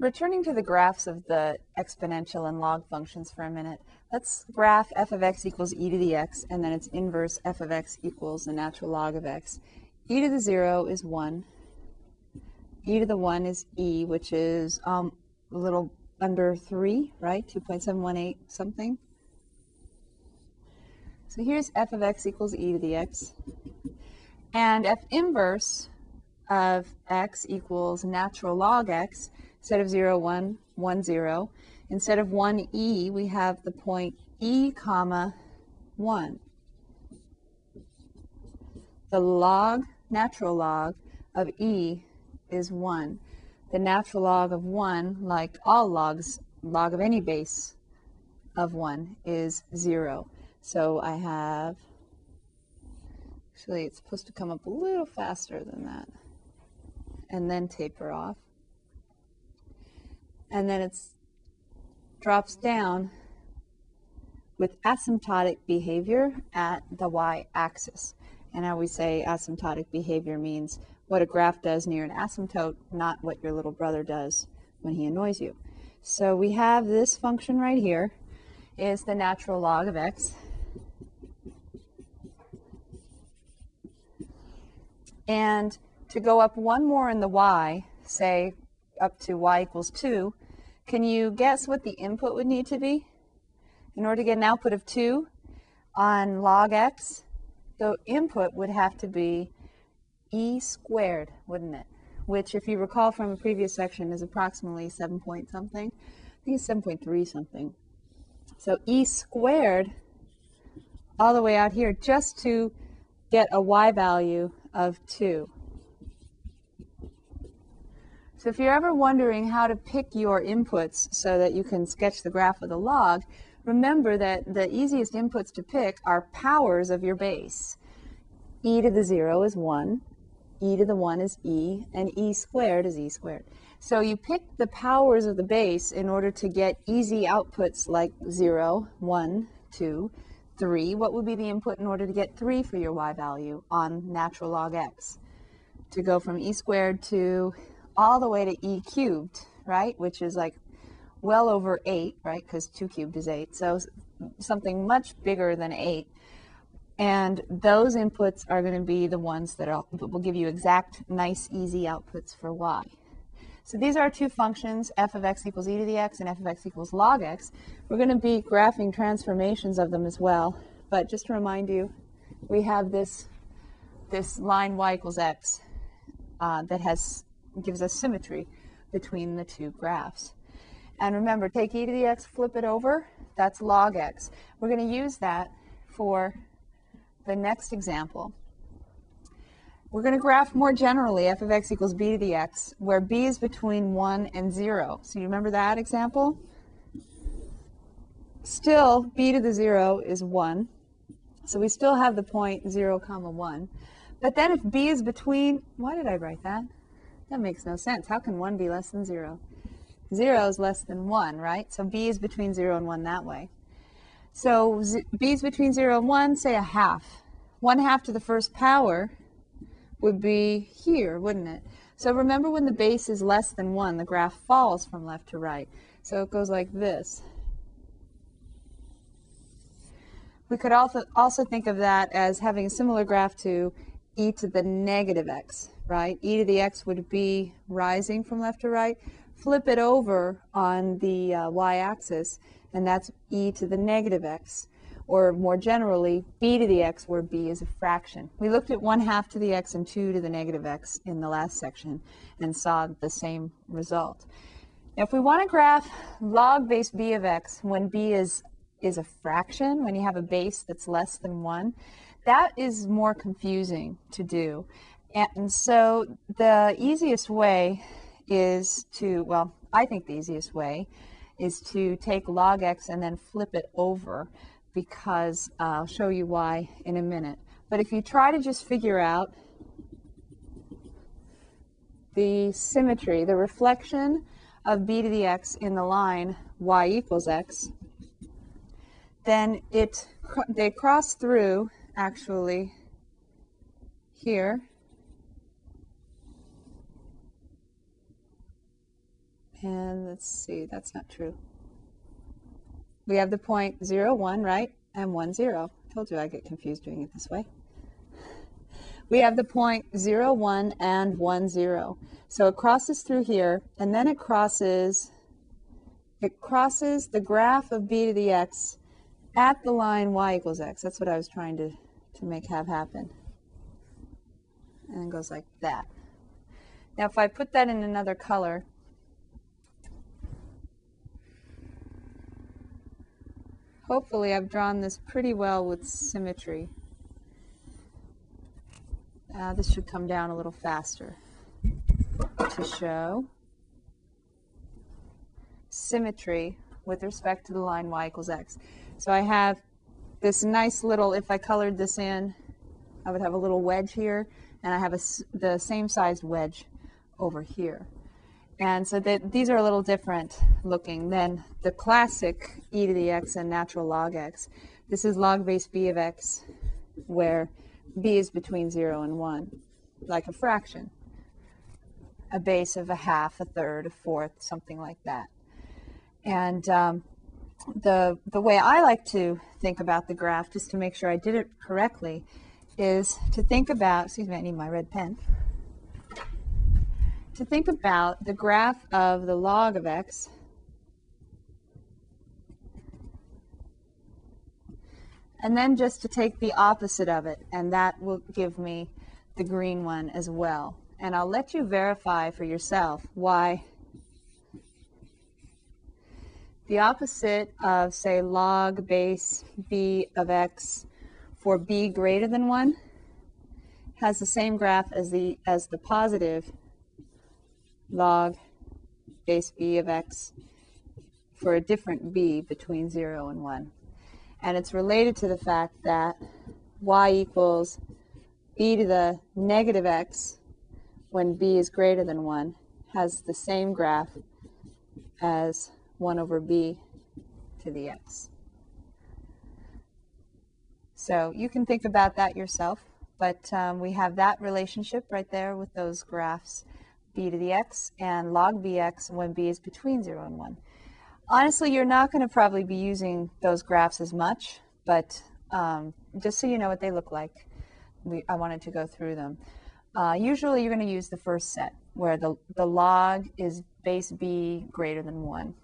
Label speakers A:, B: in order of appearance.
A: Returning to the graphs of the exponential and log functions for a minute, let's graph f of x equals e to the x, and then its inverse f of x equals the natural log of x. e to the 0 is 1. e to the 1 is e, which is um, a little under 3, right? 2.718 something. So here's f of x equals e to the x. And f inverse of x equals natural log x Instead of 0, 1, 1, 0. Instead of 1e, we have the point e comma 1. The log, natural log of e is 1. The natural log of 1, like all logs, log of any base of 1 is 0. So I have, actually it's supposed to come up a little faster than that, and then taper off and then it drops down with asymptotic behavior at the y-axis. And I always say asymptotic behavior means what a graph does near an asymptote, not what your little brother does when he annoys you. So we have this function right here is the natural log of x. And to go up one more in the y, say up to y equals 2, can you guess what the input would need to be? In order to get an output of 2 on log x, the input would have to be e squared, wouldn't it? Which, if you recall from a previous section, is approximately 7 point something. I think it's 7.3 something. So e squared all the way out here just to get a y value of 2. So if you're ever wondering how to pick your inputs so that you can sketch the graph with a log, remember that the easiest inputs to pick are powers of your base. e to the 0 is 1, e to the 1 is e, and e squared is e squared. So you pick the powers of the base in order to get easy outputs like 0, 1, 2, 3. What would be the input in order to get 3 for your y value on natural log x? To go from e squared to all the way to e cubed, right? Which is like well over 8, right? Because 2 cubed is 8. So something much bigger than 8. And those inputs are going to be the ones that, are, that will give you exact, nice, easy outputs for y. So these are two functions, f of x equals e to the x and f of x equals log x. We're going to be graphing transformations of them as well. But just to remind you, we have this, this line y equals x uh, that has gives us symmetry between the two graphs. And remember, take e to the x, flip it over, that's log x. We're going to use that for the next example. We're going to graph more generally f of x equals b to the x, where b is between 1 and 0. So you remember that example? Still, b to the 0 is 1. So we still have the point 0 comma 1. But then if b is between, why did I write that? That makes no sense. How can 1 be less than 0? 0 is less than 1, right? So b is between 0 and 1 that way. So b is between 0 and 1, say a half. 1 half to the first power would be here, wouldn't it? So remember when the base is less than 1, the graph falls from left to right. So it goes like this. We could also, also think of that as having a similar graph to e to the negative x right? e to the x would be rising from left to right. Flip it over on the uh, y-axis, and that's e to the negative x. Or more generally, b to the x, where b is a fraction. We looked at 1 half to the x and 2 to the negative x in the last section and saw the same result. Now, if we want to graph log base b of x when b is, is a fraction, when you have a base that's less than 1, that is more confusing to do. And so the easiest way is to, well, I think the easiest way is to take log x and then flip it over because uh, I'll show you why in a minute. But if you try to just figure out the symmetry, the reflection of b to the x in the line y equals x, then it they cross through actually here And let's see, that's not true. We have the point 0, 1, right? And 1, 0. Told you I get confused doing it this way. We have the point 0, 1, and 1, 0. So it crosses through here, and then it crosses, it crosses the graph of b to the x at the line y equals x. That's what I was trying to, to make have happen. And it goes like that. Now if I put that in another color, hopefully I've drawn this pretty well with symmetry. Uh, this should come down a little faster to show symmetry with respect to the line y equals x. So I have this nice little, if I colored this in, I would have a little wedge here, and I have a, the same sized wedge over here. And so that these are a little different looking than the classic e to the x and natural log x. This is log base b of x, where b is between 0 and 1, like a fraction. A base of a half, a third, a fourth, something like that. And um, the, the way I like to think about the graph, just to make sure I did it correctly, is to think about, excuse me, I need my red pen, to think about the graph of the log of x and then just to take the opposite of it, and that will give me the green one as well. And I'll let you verify for yourself why the opposite of, say, log base b of x for b greater than 1 has the same graph as the, as the positive log base b of x for a different b between 0 and 1. And it's related to the fact that y equals b to the negative x when b is greater than 1 has the same graph as 1 over b to the x. So you can think about that yourself, but um, we have that relationship right there with those graphs, b to the x and log bx when b is between 0 and 1. Honestly, you're not going to probably be using those graphs as much, but um, just so you know what they look like, we, I wanted to go through them. Uh, usually you're going to use the first set, where the, the log is base b greater than 1.